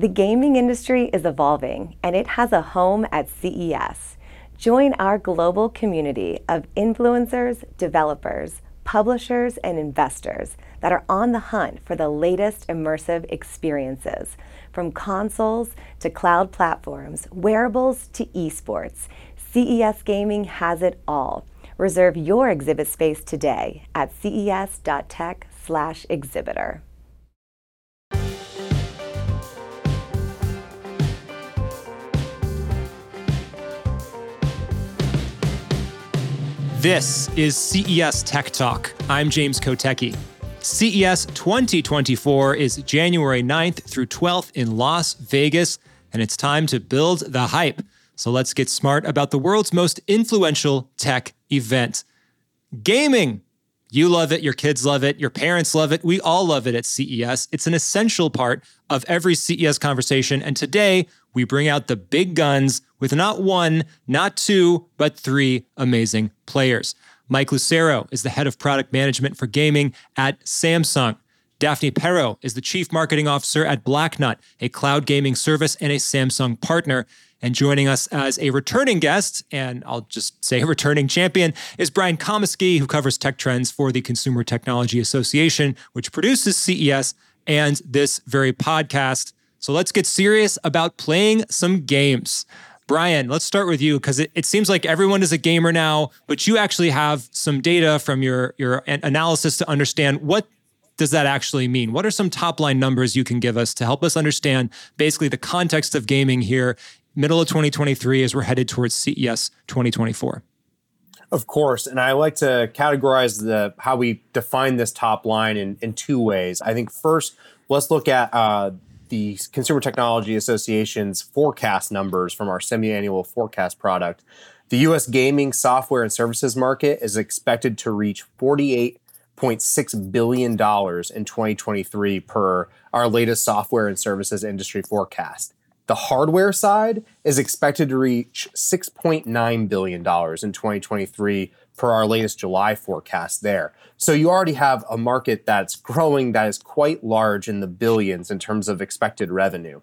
The gaming industry is evolving and it has a home at CES. Join our global community of influencers, developers, publishers, and investors that are on the hunt for the latest immersive experiences. From consoles to cloud platforms, wearables to esports, CES Gaming has it all. Reserve your exhibit space today at ces.tech/exhibitor. This is CES Tech Talk. I'm James Kotecki. CES 2024 is January 9th through 12th in Las Vegas, and it's time to build the hype. So let's get smart about the world's most influential tech event gaming. You love it, your kids love it, your parents love it, we all love it at CES. It's an essential part of every CES conversation. And today, we bring out the big guns with not one, not two, but three amazing players. Mike Lucero is the head of product management for gaming at Samsung. Daphne Parot is the chief marketing officer at Blacknut, a cloud gaming service and a Samsung partner. And joining us as a returning guest, and I'll just say a returning champion, is Brian Comiskey, who covers tech trends for the Consumer Technology Association, which produces CES and this very podcast. So let's get serious about playing some games. Brian, let's start with you because it, it seems like everyone is a gamer now, but you actually have some data from your, your analysis to understand what does that actually mean? What are some top line numbers you can give us to help us understand basically the context of gaming here, middle of 2023 as we're headed towards CES 2024? Of course, and I like to categorize the how we define this top line in, in two ways. I think first, let's look at uh, the Consumer Technology Association's forecast numbers from our semi annual forecast product, the US gaming software and services market is expected to reach $48.6 billion in 2023 per our latest software and services industry forecast. The hardware side is expected to reach $6.9 billion in 2023 per our latest July forecast there. So you already have a market that's growing that is quite large in the billions in terms of expected revenue.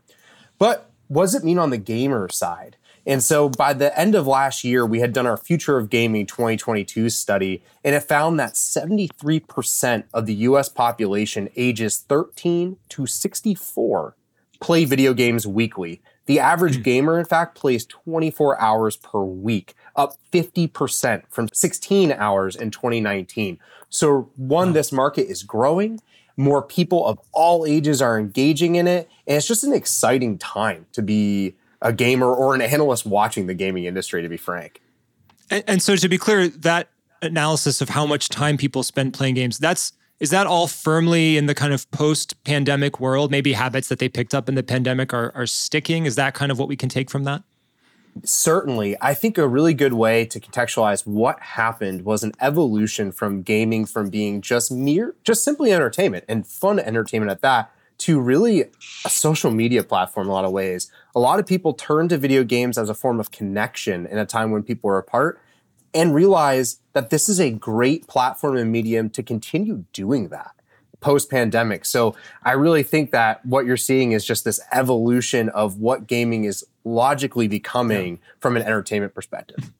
But what does it mean on the gamer side? And so by the end of last year, we had done our Future of Gaming 2022 study, and it found that 73% of the US population ages 13 to 64 play video games weekly. The average gamer, in fact, plays 24 hours per week, up 50% from 16 hours in 2019. So, one, this market is growing. More people of all ages are engaging in it. And it's just an exciting time to be a gamer or an analyst watching the gaming industry, to be frank. And, and so, to be clear, that analysis of how much time people spend playing games, that's is that all firmly in the kind of post pandemic world? Maybe habits that they picked up in the pandemic are, are sticking? Is that kind of what we can take from that? Certainly. I think a really good way to contextualize what happened was an evolution from gaming from being just mere, just simply entertainment and fun entertainment at that to really a social media platform in a lot of ways. A lot of people turned to video games as a form of connection in a time when people were apart and realize that this is a great platform and medium to continue doing that post pandemic. So I really think that what you're seeing is just this evolution of what gaming is logically becoming yeah. from an entertainment perspective.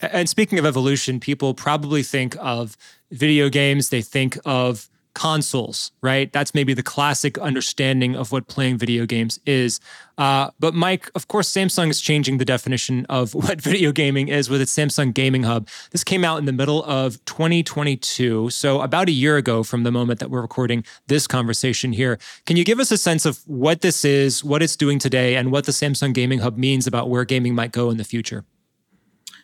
And speaking of evolution, people probably think of video games, they think of consoles, right? That's maybe the classic understanding of what playing video games is. Uh, but Mike, of course, Samsung is changing the definition of what video gaming is with its Samsung Gaming Hub. This came out in the middle of 2022, so about a year ago from the moment that we're recording this conversation here. Can you give us a sense of what this is, what it's doing today, and what the Samsung Gaming Hub means about where gaming might go in the future?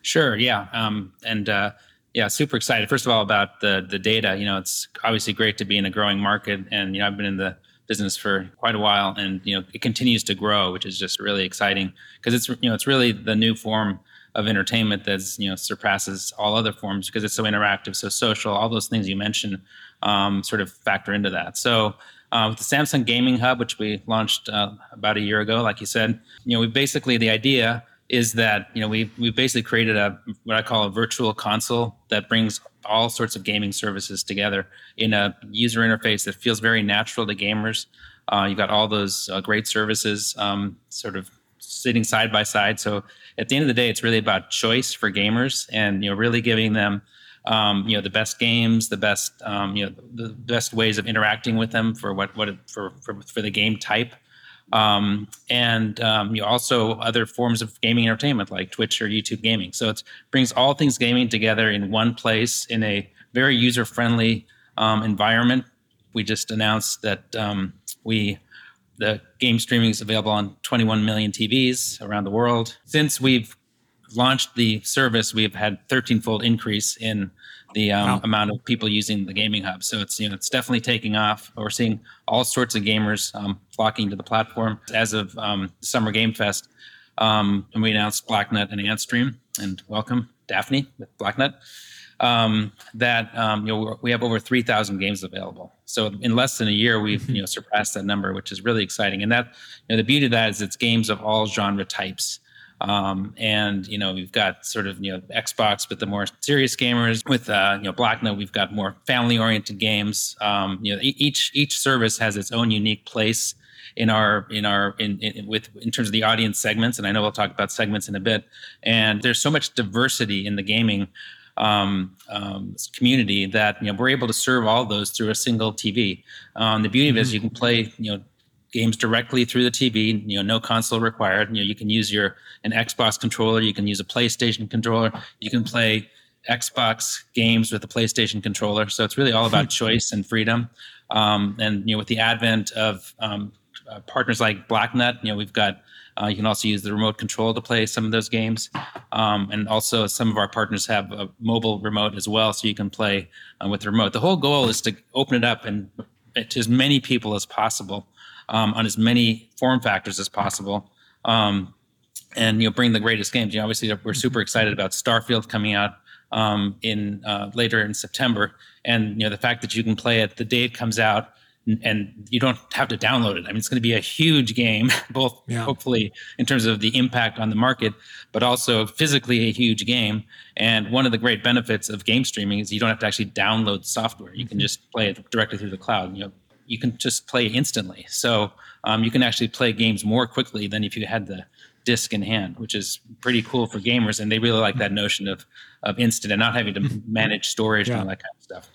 Sure. Yeah. Um, and uh, yeah, super excited. First of all, about the the data. You know, it's obviously great to be in a growing market, and you know, I've been in the business for quite a while, and you know, it continues to grow, which is just really exciting because it's you know, it's really the new form of entertainment that's you know surpasses all other forms because it's so interactive, so social. All those things you mentioned um, sort of factor into that. So. Uh, with the Samsung Gaming Hub, which we launched uh, about a year ago, like you said, you know, we basically the idea is that you know we we've basically created a what I call a virtual console that brings all sorts of gaming services together in a user interface that feels very natural to gamers. Uh, you've got all those uh, great services um, sort of sitting side by side. So at the end of the day, it's really about choice for gamers and you know really giving them um, you know the best games, the best um, you know the best ways of interacting with them for what what for for, for the game type. Um, and um, you also other forms of gaming entertainment like Twitch or YouTube gaming. So it brings all things gaming together in one place in a very user friendly um, environment. We just announced that um, we the game streaming is available on 21 million TVs around the world. Since we've launched the service, we've had 13-fold increase in the um, wow. amount of people using the gaming hub. So it's you know it's definitely taking off. We're seeing all sorts of gamers um, flocking to the platform. As of um, Summer Game Fest, um, and we announced Blacknut and Antstream, and welcome Daphne with Blacknut um, that um, you know we have over 3,000 games available. So in less than a year, we've you know surpassed that number, which is really exciting. And that you know, the beauty of that is it's games of all genre types. Um, and you know we've got sort of you know Xbox with the more serious gamers. With uh, you know Blacknut, we've got more family-oriented games. Um, you know each each service has its own unique place in our in our in, in, with in terms of the audience segments. And I know we'll talk about segments in a bit. And there's so much diversity in the gaming um, um, community that you know we're able to serve all those through a single TV. Um, the beauty of it is mm-hmm. you can play you know games directly through the TV. You know, no console required. You know, you can use your an Xbox controller. You can use a PlayStation controller. You can play Xbox games with a PlayStation controller. So it's really all about choice and freedom. Um, and you know, with the advent of um, uh, partners like Blacknut, you know, we've got uh, you can also use the remote control to play some of those games. Um, and also, some of our partners have a mobile remote as well, so you can play uh, with the remote. The whole goal is to open it up and to as many people as possible um, on as many form factors as possible. Um, and you know, bring the greatest games. You know, obviously, we're super excited about Starfield coming out um, in uh, later in September, and you know, the fact that you can play it the day it comes out and you don't have to download it. I mean, it's going to be a huge game, both yeah. hopefully in terms of the impact on the market, but also physically a huge game. And one of the great benefits of game streaming is you don't have to actually download software. You can mm-hmm. just play it directly through the cloud. You know, you can just play instantly. So um, you can actually play games more quickly than if you had the disc in hand, which is pretty cool for gamers. And they really like that notion of of instant and not having to manage storage yeah. and all that kind of stuff.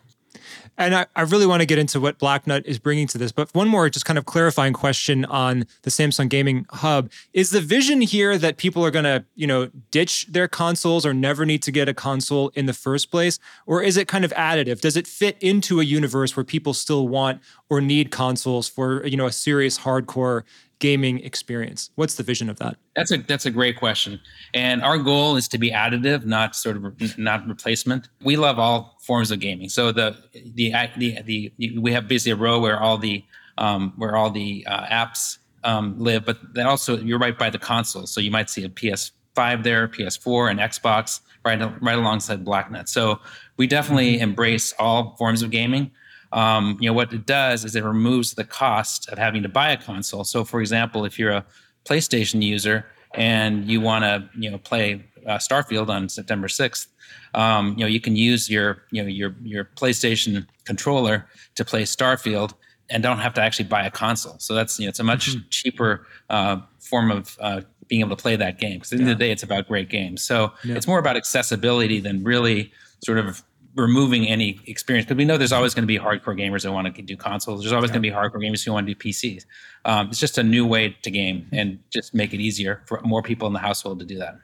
And I, I really want to get into what Blacknut is bringing to this, but one more just kind of clarifying question on the Samsung Gaming Hub. Is the vision here that people are going to, you know, ditch their consoles or never need to get a console in the first place? Or is it kind of additive? Does it fit into a universe where people still want or need consoles for, you know, a serious hardcore gaming experience? What's the vision of that? That's a that's a great question. And our goal is to be additive, not sort of not replacement. We love all forms of gaming. So the the the, the we have basically a row where all the um, where all the uh, apps um, live, but also you're right by the console. So you might see a PS5 there, PS4, and Xbox right right alongside Blacknut. So we definitely mm-hmm. embrace all forms of gaming um, you know what it does is it removes the cost of having to buy a console. So, for example, if you're a PlayStation user and you want to you know play uh, Starfield on September 6th, um, you know you can use your you know your your PlayStation controller to play Starfield and don't have to actually buy a console. So that's you know it's a much mm-hmm. cheaper uh, form of uh, being able to play that game. Because at the end of the day, it's about great games. So yeah. it's more about accessibility than really sort of removing any experience because we know there's always going to be hardcore gamers that want to do consoles. There's always yeah. going to be hardcore gamers who want to do PCs. Um, it's just a new way to game and just make it easier for more people in the household to do that.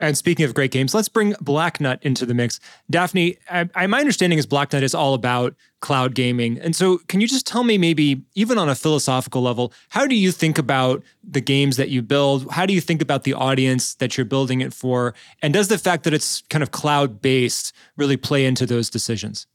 And speaking of great games, let's bring Blacknut into the mix. Daphne, I, I, my understanding is Blacknut is all about cloud gaming. And so, can you just tell me, maybe even on a philosophical level, how do you think about the games that you build? How do you think about the audience that you're building it for? And does the fact that it's kind of cloud based really play into those decisions?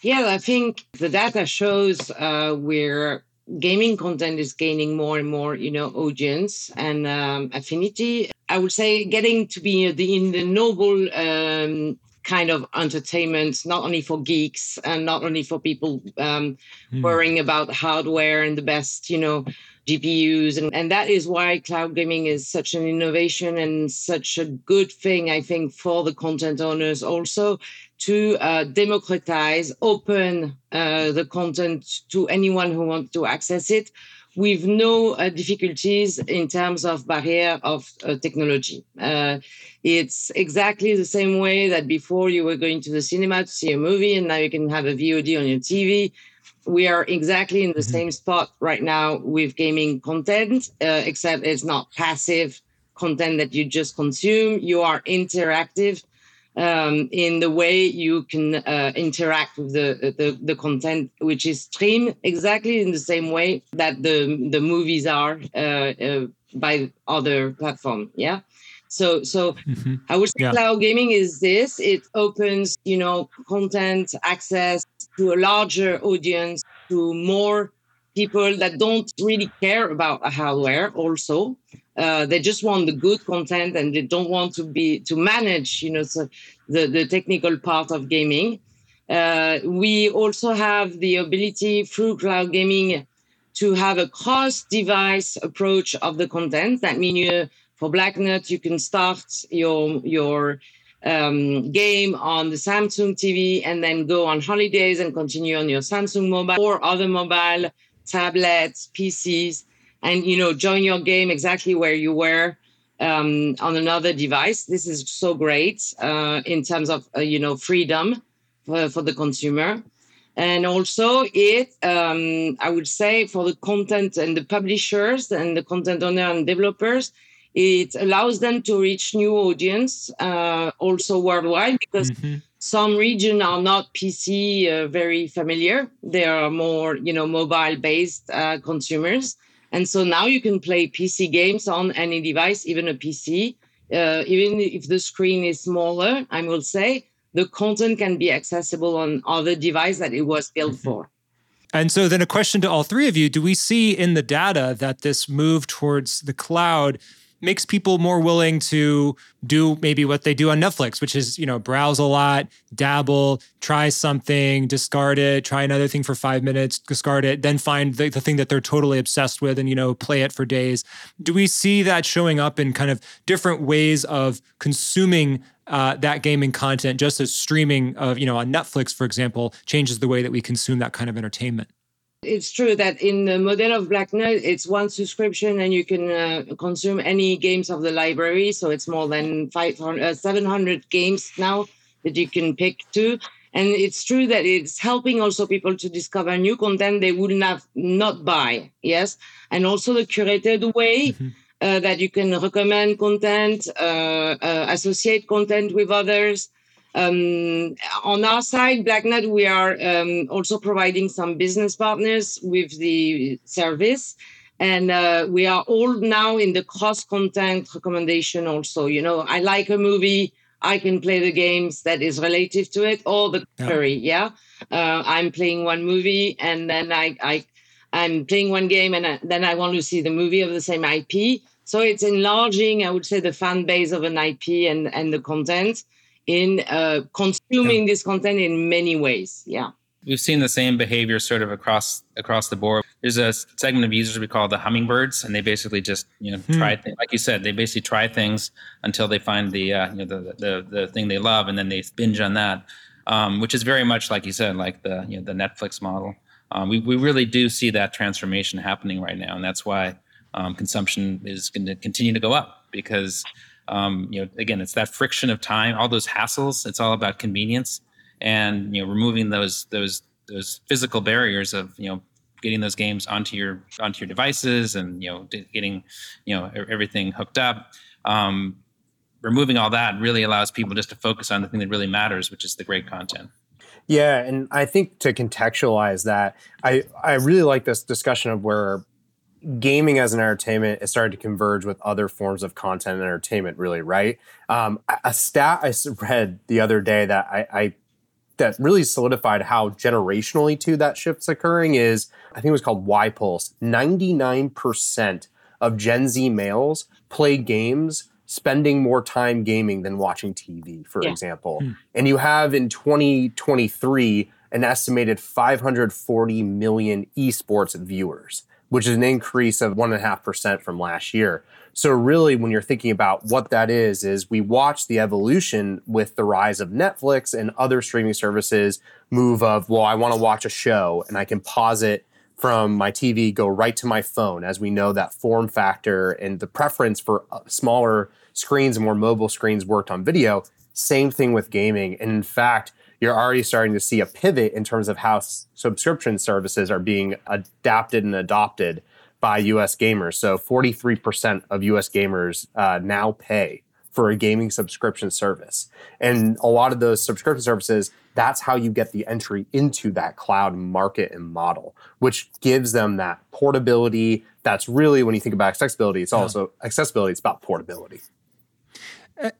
Yeah, I think the data shows uh, where gaming content is gaining more and more, you know, audience and um, affinity. I would say getting to be the, in the noble um, kind of entertainment, not only for geeks and not only for people um, mm. worrying about hardware and the best, you know, GPUs. And, and that is why cloud gaming is such an innovation and such a good thing, I think, for the content owners also to uh, democratize, open uh, the content to anyone who wants to access it with no uh, difficulties in terms of barrier of uh, technology. Uh, it's exactly the same way that before you were going to the cinema to see a movie and now you can have a VOD on your TV. We are exactly in the mm-hmm. same spot right now with gaming content, uh, except it's not passive content that you just consume. You are interactive um, in the way you can uh, interact with the, the, the content, which is streamed exactly in the same way that the the movies are uh, uh, by other platform. Yeah. So so mm-hmm. I would say yeah. cloud gaming is this. It opens you know content access to a larger audience, to more people that don't really care about hardware also uh, they just want the good content and they don't want to be to manage you know so the, the technical part of gaming. Uh, we also have the ability through cloud gaming to have a cross device approach of the content. That means you, for blacknut you can start your your um, game on the samsung tv and then go on holidays and continue on your samsung mobile or other mobile tablets pcs and you know join your game exactly where you were um, on another device. This is so great uh, in terms of uh, you know freedom for, for, the consumer, and also it um, I would say for the content and the publishers and the content owner and developers. It allows them to reach new audience uh, also worldwide because mm-hmm. some region are not PC uh, very familiar. They are more, you know, mobile based uh, consumers and so now you can play PC games on any device, even a PC. Uh, even if the screen is smaller, I will say the content can be accessible on other device that it was built mm-hmm. for. And so then a question to all three of you, do we see in the data that this move towards the cloud makes people more willing to do maybe what they do on Netflix, which is, you know, browse a lot, dabble, try something, discard it, try another thing for five minutes, discard it, then find the, the thing that they're totally obsessed with and, you know, play it for days. Do we see that showing up in kind of different ways of consuming uh, that gaming content, just as streaming of, you know, on Netflix, for example, changes the way that we consume that kind of entertainment? It's true that in the model of Blacknut, it's one subscription and you can uh, consume any games of the library. So it's more than 500, uh, 700 games now that you can pick to. And it's true that it's helping also people to discover new content they wouldn't have not buy. Yes. And also the curated way mm-hmm. uh, that you can recommend content, uh, uh, associate content with others. Um, on our side, Blacknut, we are um, also providing some business partners with the service. And uh, we are all now in the cross content recommendation also. You know, I like a movie, I can play the games that is relative to it, or the query. Yeah. yeah? Uh, I'm playing one movie and then I, I, I'm playing one game and I, then I want to see the movie of the same IP. So it's enlarging, I would say, the fan base of an IP and, and the content in uh, consuming yeah. this content in many ways. Yeah. We've seen the same behavior sort of across across the board. There's a segment of users we call the hummingbirds, and they basically just you know hmm. try th- like you said, they basically try things until they find the uh, you know the, the the thing they love, and then they binge on that, um, which is very much like you said, like the you know the Netflix model. Um, we we really do see that transformation happening right now, and that's why um, consumption is going to continue to go up because um, you know, again, it's that friction of time, all those hassles. It's all about convenience, and you know, removing those those those physical barriers of you know getting those games onto your onto your devices and you know getting you know everything hooked up. Um, removing all that really allows people just to focus on the thing that really matters, which is the great content. Yeah, and I think to contextualize that, I I really like this discussion of where gaming as an entertainment it started to converge with other forms of content and entertainment really right um, a stat i read the other day that I, I, that really solidified how generationally too that shift's occurring is i think it was called YPulse 99% of gen z males play games spending more time gaming than watching tv for yeah. example hmm. and you have in 2023 an estimated 540 million esports viewers which is an increase of 1.5% from last year. So, really, when you're thinking about what that is, is we watch the evolution with the rise of Netflix and other streaming services move of, well, I want to watch a show and I can pause it from my TV, go right to my phone, as we know that form factor and the preference for uh, smaller screens and more mobile screens worked on video. Same thing with gaming. And in fact, you're already starting to see a pivot in terms of how s- subscription services are being adapted and adopted by US gamers. So 43% of US gamers uh, now pay for a gaming subscription service. And a lot of those subscription services, that's how you get the entry into that cloud market and model, which gives them that portability. That's really when you think about accessibility, it's also accessibility, it's about portability.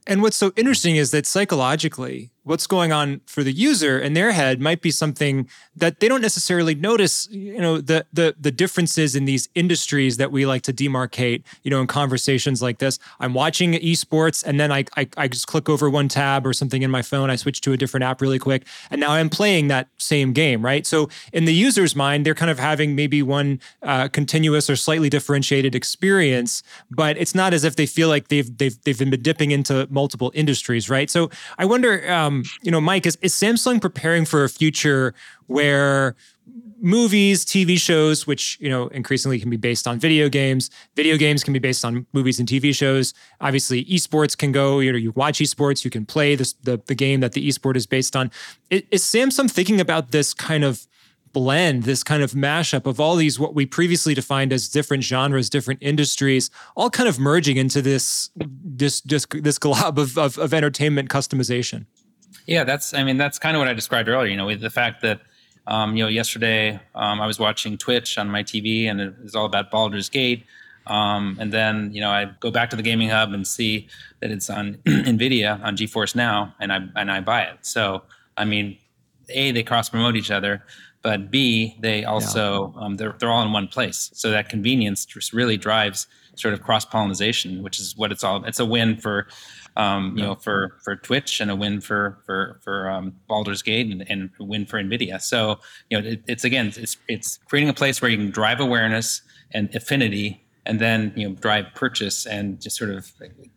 And what's so interesting is that psychologically, what's going on for the user in their head might be something that they don't necessarily notice you know the the the differences in these industries that we like to demarcate you know in conversations like this. I'm watching esports and then I, I i just click over one tab or something in my phone. I switch to a different app really quick and now i'm playing that same game right? So in the user's mind they're kind of having maybe one uh, continuous or slightly differentiated experience but it's not as if they feel like they've they've they've been dipping into multiple industries right? So i wonder um, um, you know, Mike, is, is Samsung preparing for a future where movies, TV shows, which you know increasingly can be based on video games. Video games can be based on movies and TV shows. Obviously, esports can go. You know, you watch esports, you can play this, the the game that the esport is based on. Is, is Samsung thinking about this kind of blend, this kind of mashup of all these what we previously defined as different genres, different industries, all kind of merging into this this this, this glob of, of, of entertainment customization? Yeah, that's. I mean, that's kind of what I described earlier. You know, with the fact that, um, you know, yesterday um, I was watching Twitch on my TV, and it was all about Baldur's Gate. Um, and then, you know, I go back to the gaming hub and see that it's on Nvidia on GeForce Now, and I and I buy it. So, I mean, a they cross promote each other, but b they also yeah. um, they're they're all in one place. So that convenience just really drives sort of cross pollination, which is what it's all. It's a win for um, you know, for for Twitch and a win for for for um, Baldur's Gate and, and a win for Nvidia. So you know, it, it's again, it's it's creating a place where you can drive awareness and affinity, and then you know, drive purchase and just sort of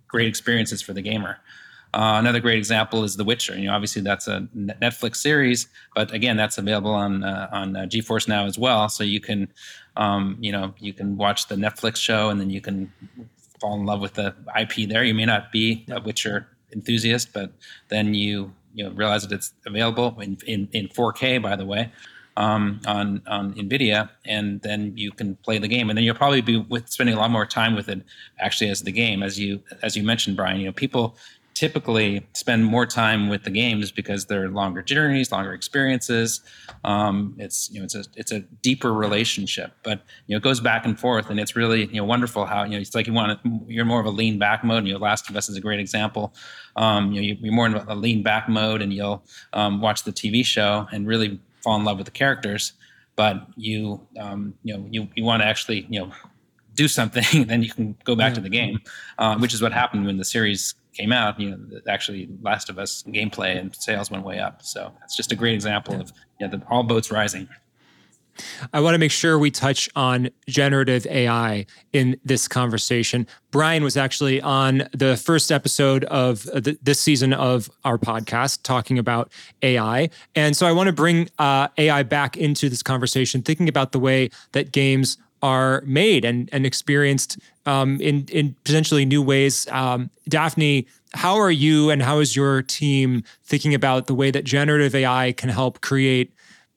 great experiences for the gamer. Uh, another great example is The Witcher. You know, obviously that's a Netflix series, but again, that's available on uh, on uh, GeForce now as well. So you can, um, you know, you can watch the Netflix show, and then you can fall in love with the IP there. You may not be a Witcher enthusiast, but then you you know realize that it's available in in, in 4K, by the way, um, on on NVIDIA, and then you can play the game, and then you'll probably be with spending a lot more time with it actually as the game, as you as you mentioned, Brian. You know, people typically spend more time with the games because they're longer journeys, longer experiences. Um, it's you know it's a it's a deeper relationship, but you know it goes back and forth, and it's really you know wonderful how you know it's like you want to, you're more of a lean back mode. You know, Last of Us is a great example. Um, you know, you're more in a lean back mode, and you'll um, watch the TV show and really fall in love with the characters. But you um, you know you you want to actually you know do something, then you can go back yeah. to the game, uh, which is what happened when the series came out, you know, actually Last of Us gameplay and sales went way up. So it's just a great example of you know, the, all boats rising. I want to make sure we touch on generative AI in this conversation. Brian was actually on the first episode of the, this season of our podcast talking about AI. And so I want to bring uh, AI back into this conversation, thinking about the way that games are made and, and experienced um, in, in potentially new ways. Um, Daphne, how are you and how is your team thinking about the way that generative AI can help create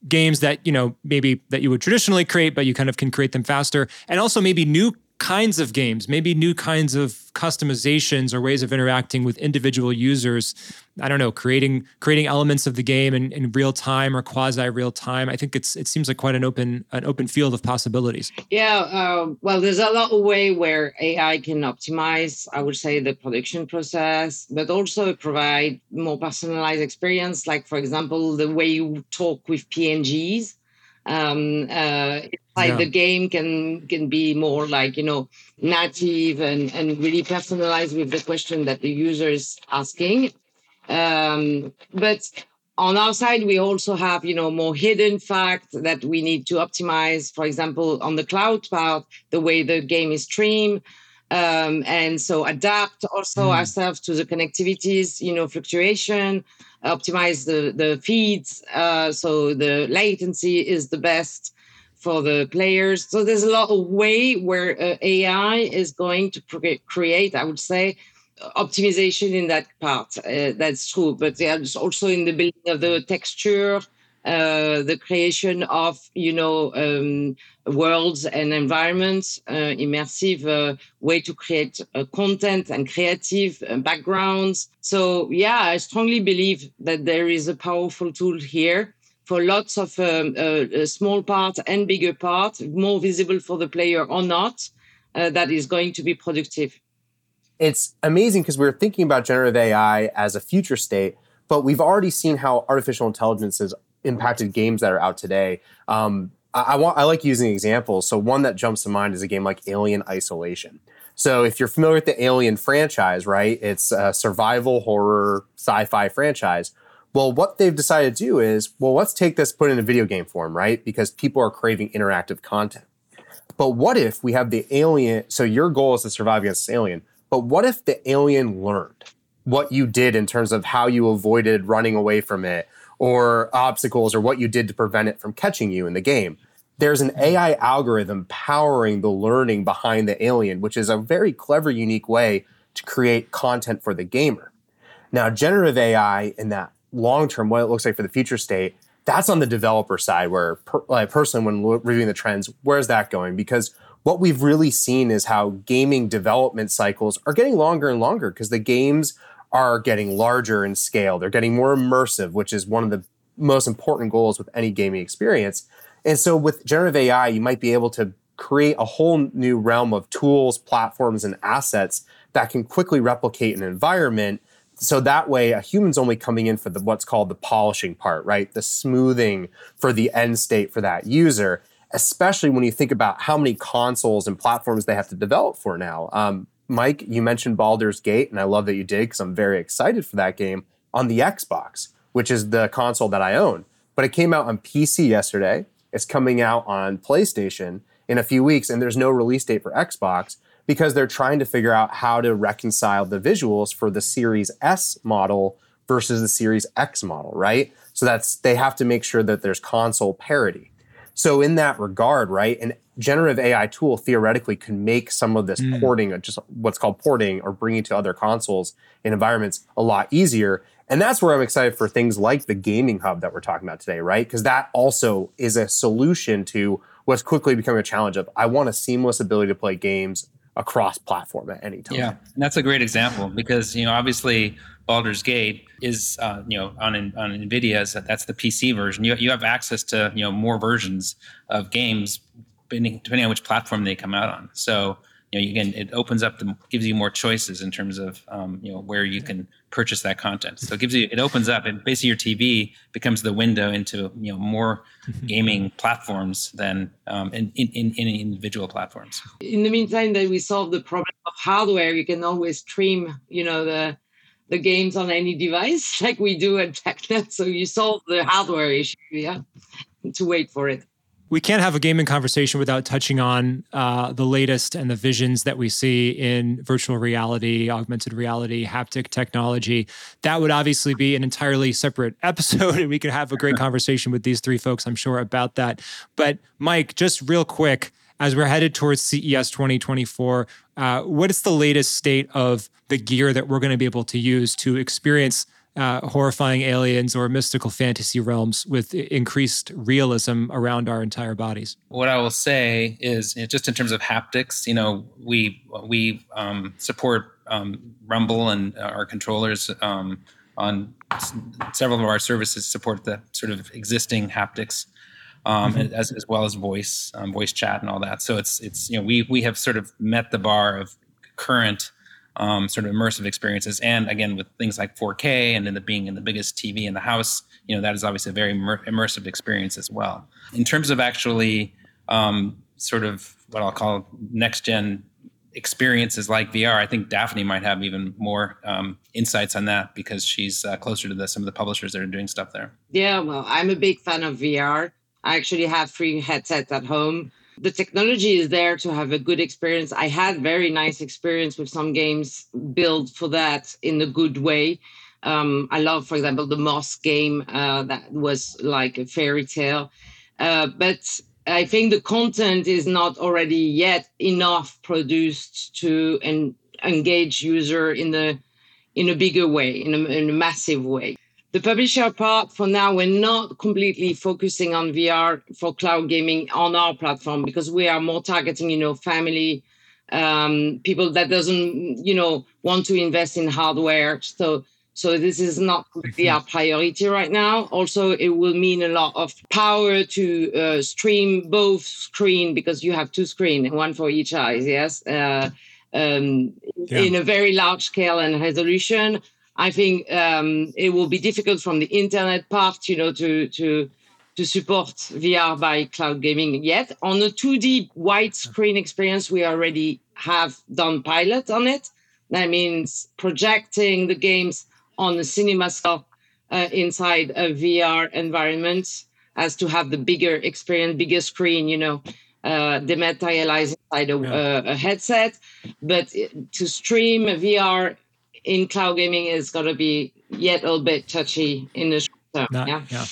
games that you know maybe that you would traditionally create but you kind of can create them faster and also maybe new kinds of games, maybe new kinds of customizations or ways of interacting with individual users. I don't know, creating creating elements of the game in, in real time or quasi real time. I think it's it seems like quite an open an open field of possibilities. Yeah, uh, well, there's a lot of way where AI can optimize. I would say the production process, but also provide more personalized experience. Like for example, the way you talk with PNGs. Um, uh, like yeah. the game can can be more like you know native and and really personalized with the question that the user is asking um, but on our side, we also have, you know, more hidden facts that we need to optimize. For example, on the cloud part, the way the game is streamed, um, and so adapt also mm. ourselves to the connectivities, you know, fluctuation, optimize the the feeds, uh, so the latency is the best for the players. So there's a lot of way where uh, AI is going to create, I would say, optimization in that part. Uh, that's true, but there's also in the building of the texture, uh, the creation of you know um, worlds and environments, uh, immersive uh, way to create uh, content and creative uh, backgrounds. So yeah, I strongly believe that there is a powerful tool here for lots of um, small parts and bigger parts, more visible for the player or not. that is going to be productive it's amazing because we are thinking about generative AI as a future state, but we've already seen how artificial intelligence has impacted games that are out today. Um, I, I, want I like using examples. So one that jumps to mind is a game like Alien Isolation. So if you're familiar with the Alien franchise, right? It's a survival horror sci-fi franchise. Well, what they've decided to do is, well, let's take this, put it in a video game form, right? Because people are craving interactive content. But what if we have the alien? So your goal is to survive against this alien. But what if the alien learned what you did in terms of how you avoided running away from it or obstacles or what you did to prevent it from catching you in the game? There's an mm. AI algorithm powering the learning behind the alien, which is a very clever, unique way to create content for the gamer. Now, generative AI in that long term, what it looks like for the future state, that's on the developer side where per, like person when reviewing the trends, where's that going? Because what we've really seen is how gaming development cycles are getting longer and longer because the games are getting larger in scale. They're getting more immersive, which is one of the most important goals with any gaming experience. And so with generative AI, you might be able to create a whole new realm of tools, platforms, and assets that can quickly replicate an environment. So that way, a human's only coming in for the what's called the polishing part, right? The smoothing for the end state for that user especially when you think about how many consoles and platforms they have to develop for now. Um, Mike, you mentioned Baldur's Gate, and I love that you did because I'm very excited for that game on the Xbox, which is the console that I own. But it came out on PC yesterday. It's coming out on PlayStation in a few weeks, and there's no release date for Xbox because they're trying to figure out how to reconcile the visuals for the Series S model versus the Series X model, right? So that's they have to make sure that there's console parity. So in that regard, right, an generative AI tool theoretically can make some of this mm. porting, just what's called porting or bringing to other consoles and environments a lot easier. And that's where I'm excited for things like the gaming hub that we're talking about today, right? Because that also is a solution to what's quickly becoming a challenge of I want a seamless ability to play games across platform at any time. Yeah, and that's a great example because you know obviously Baldur's Gate is uh, you know on on Nvidia's that's the PC version. You you have access to you know more versions of games depending, depending on which platform they come out on. So you know again it opens up the gives you more choices in terms of um, you know where you can purchase that content. So it gives you it opens up and basically your TV becomes the window into you know more gaming platforms than um, in, in, in, in individual platforms. In the meantime, that we solve the problem of hardware, you can always stream you know the the games on any device like we do at TechNet. So you solve the hardware issue, yeah, to wait for it. We can't have a gaming conversation without touching on uh, the latest and the visions that we see in virtual reality, augmented reality, haptic technology. That would obviously be an entirely separate episode, and we could have a great conversation with these three folks, I'm sure, about that. But, Mike, just real quick, as we're headed towards CES 2024, uh, what is the latest state of the gear that we're going to be able to use to experience uh, horrifying aliens or mystical fantasy realms with increased realism around our entire bodies? What I will say is, you know, just in terms of haptics, you know, we we um, support um, Rumble and our controllers um, on several of our services support the sort of existing haptics um, mm-hmm. as, as well as voice, um, voice chat, and all that. So it's it's you know we we have sort of met the bar of current um, sort of immersive experiences, and again with things like 4K and in the being in the biggest TV in the house, you know that is obviously a very immer- immersive experience as well. In terms of actually um, sort of what I'll call next gen experiences like VR. I think Daphne might have even more um, insights on that because she's uh, closer to the, some of the publishers that are doing stuff there. Yeah, well, I'm a big fan of VR. I actually have three headsets at home. The technology is there to have a good experience. I had very nice experience with some games built for that in a good way. Um, I love, for example, the Moss game uh, that was like a fairy tale. Uh, but I think the content is not already yet enough produced to en- engage user in the in a bigger way, in a, in a massive way. The publisher part, for now, we're not completely focusing on VR for cloud gaming on our platform because we are more targeting, you know, family um, people that doesn't, you know, want to invest in hardware. So so this is not completely our priority right now. Also, it will mean a lot of power to uh, stream both screen because you have two screen, one for each eyes. Yes, uh, um, yeah. in a very large scale and resolution. I think um, it will be difficult from the internet part, you know, to to to support VR by cloud gaming yet. On a 2D widescreen experience, we already have done pilot on it. That means projecting the games on the cinema scale uh, inside a VR environment as to have the bigger experience, bigger screen, you know, uh, dematerialize inside a, yeah. uh, a, headset. But to stream a VR in cloud gaming is going to be yet a little bit touchy in the short term. Not, yeah. Yeah.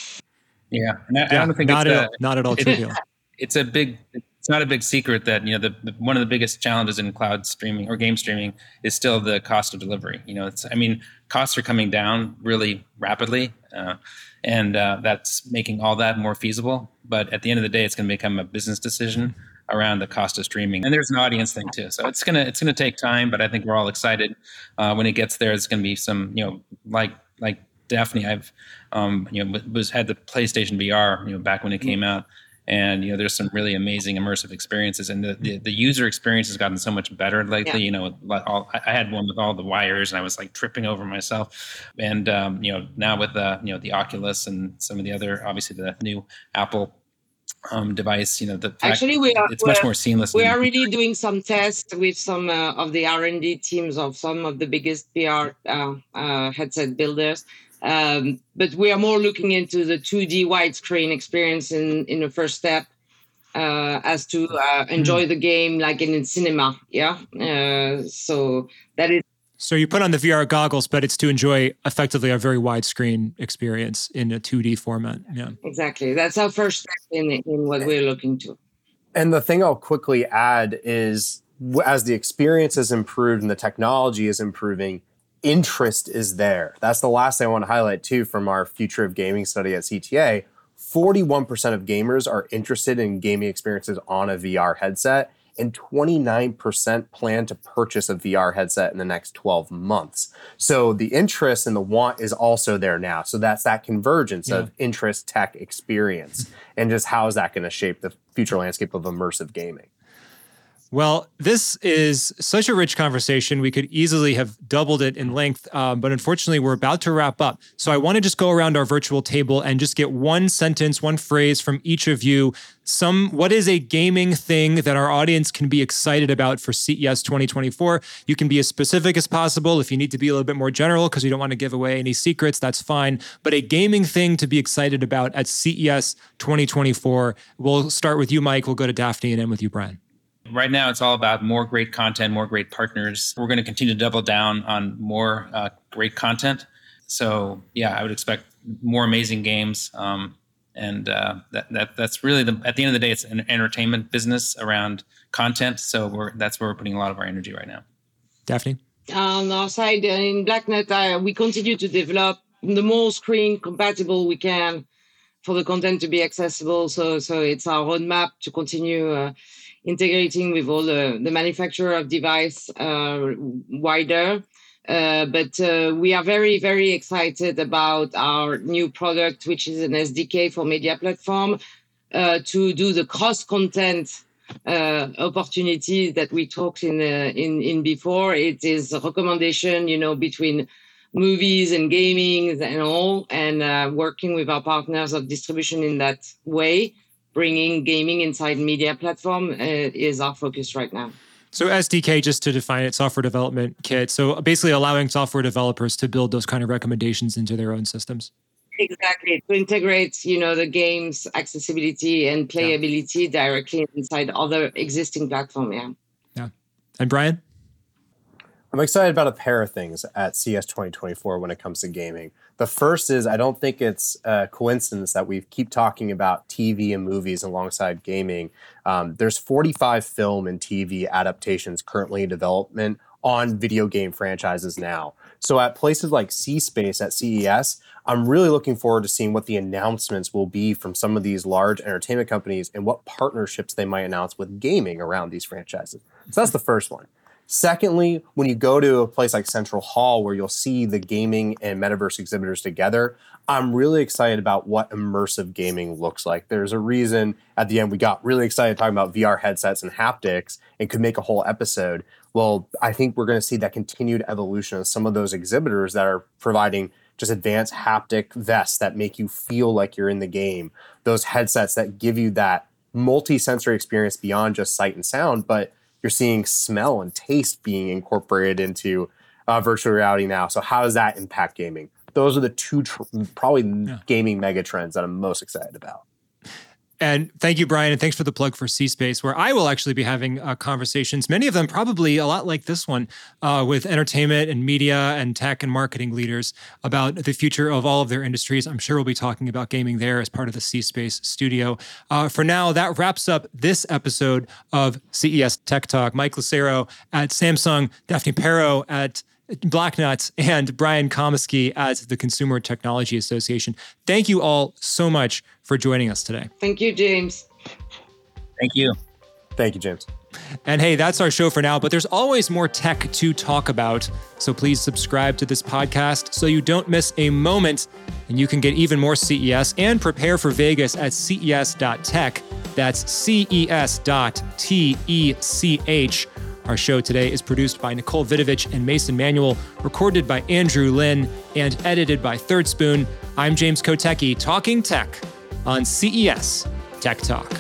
Yeah. And I, yeah, I don't think not it's at, a, not at all trivial. It's a big it's not a big secret that you know the, the, one of the biggest challenges in cloud streaming or game streaming is still the cost of delivery. You know, it's I mean costs are coming down really rapidly, uh, and uh, that's making all that more feasible. But at the end of the day, it's going to become a business decision around the cost of streaming, and there's an audience thing too. So it's gonna it's gonna take time, but I think we're all excited uh, when it gets there. It's going to be some you know like like Daphne, I've um, you know was had the PlayStation VR you know back when it came out and you know there's some really amazing immersive experiences and the, the, the user experience has gotten so much better lately yeah. you know all, i had one with all the wires and i was like tripping over myself and um, you know now with the you know the oculus and some of the other obviously the new apple um, device you know the actually we are it's much more seamless we are really doing some tests with some uh, of the r&d teams of some of the biggest vr uh, uh, headset builders um, but we are more looking into the 2D widescreen experience in, in the first step uh, as to uh, enjoy mm. the game like in, in cinema. Yeah. Uh, so that is. So you put on the VR goggles, but it's to enjoy effectively a very widescreen experience in a 2D format. Yeah. Exactly. That's our first step in, in what we're looking to. And the thing I'll quickly add is as the experience has improved and the technology is improving, interest is there. That's the last thing I want to highlight too from our future of gaming study at CTA. 41% of gamers are interested in gaming experiences on a VR headset, and 29% plan to purchase a VR headset in the next 12 months. So the interest and the want is also there now. So that's that convergence yeah. of interest, tech, experience, and just how is that going to shape the future landscape of immersive gaming? Well, this is such a rich conversation. We could easily have doubled it in length, um, but unfortunately, we're about to wrap up. So I want to just go around our virtual table and just get one sentence, one phrase from each of you. Some what is a gaming thing that our audience can be excited about for CES 2024? You can be as specific as possible. If you need to be a little bit more general because you don't want to give away any secrets, that's fine. But a gaming thing to be excited about at CES 2024. We'll start with you, Mike. We'll go to Daphne and end with you, Brian. Right now, it's all about more great content, more great partners. We're going to continue to double down on more uh, great content. So, yeah, I would expect more amazing games. Um, and uh, that, that that's really the at the end of the day, it's an entertainment business around content. So we're that's where we're putting a lot of our energy right now. Daphne, on our side uh, in Blacknut, uh, we continue to develop the more screen compatible we can for the content to be accessible. So so it's our roadmap to continue uh, integrating with all the, the manufacturer of device uh, wider. Uh, but uh, we are very, very excited about our new product, which is an SDK for media platform, uh, to do the cross content uh, opportunity that we talked in, uh, in in before. It is a recommendation, you know, between movies and gaming and all, and working with our partners of distribution in that way bringing gaming inside media platform uh, is our focus right now. So SDK, just to define it, software development kit. So basically allowing software developers to build those kind of recommendations into their own systems. Exactly. To integrate, you know, the game's accessibility and playability yeah. directly inside other existing platform. Yeah. Yeah. And Brian? I'm excited about a pair of things at CES 2024 when it comes to gaming. The first is I don't think it's a coincidence that we keep talking about TV and movies alongside gaming. Um, there's 45 film and TV adaptations currently in development on video game franchises now. So at places like C Space at CES, I'm really looking forward to seeing what the announcements will be from some of these large entertainment companies and what partnerships they might announce with gaming around these franchises. So that's the first one. Secondly, when you go to a place like Central Hall where you'll see the gaming and metaverse exhibitors together, I'm really excited about what immersive gaming looks like. There's a reason at the end we got really excited talking about VR headsets and haptics and could make a whole episode. Well, I think we're going to see that continued evolution of some of those exhibitors that are providing just advanced haptic vests that make you feel like you're in the game, those headsets that give you that multi-sensory experience beyond just sight and sound, but you're seeing smell and taste being incorporated into uh, virtual reality now. So how does that impact gaming? Those are the two tr- probably yeah. gaming mega trends that I'm most excited about. And thank you, Brian, and thanks for the plug for C Space, where I will actually be having uh, conversations, many of them probably a lot like this one, uh, with entertainment and media and tech and marketing leaders about the future of all of their industries. I'm sure we'll be talking about gaming there as part of the C Space studio. Uh, for now, that wraps up this episode of CES Tech Talk. Mike Lucero at Samsung, Daphne Parot at Blacknuts and Brian Comiskey at the Consumer Technology Association. Thank you all so much for joining us today. Thank you, James. Thank you. Thank you, James. And hey, that's our show for now, but there's always more tech to talk about. So please subscribe to this podcast so you don't miss a moment and you can get even more CES and prepare for Vegas at ces.tech. That's ces.tech. Our show today is produced by Nicole Vidovich and Mason Manuel, recorded by Andrew Lynn, and edited by Third Spoon. I'm James Kotecki, talking tech on CES Tech Talk.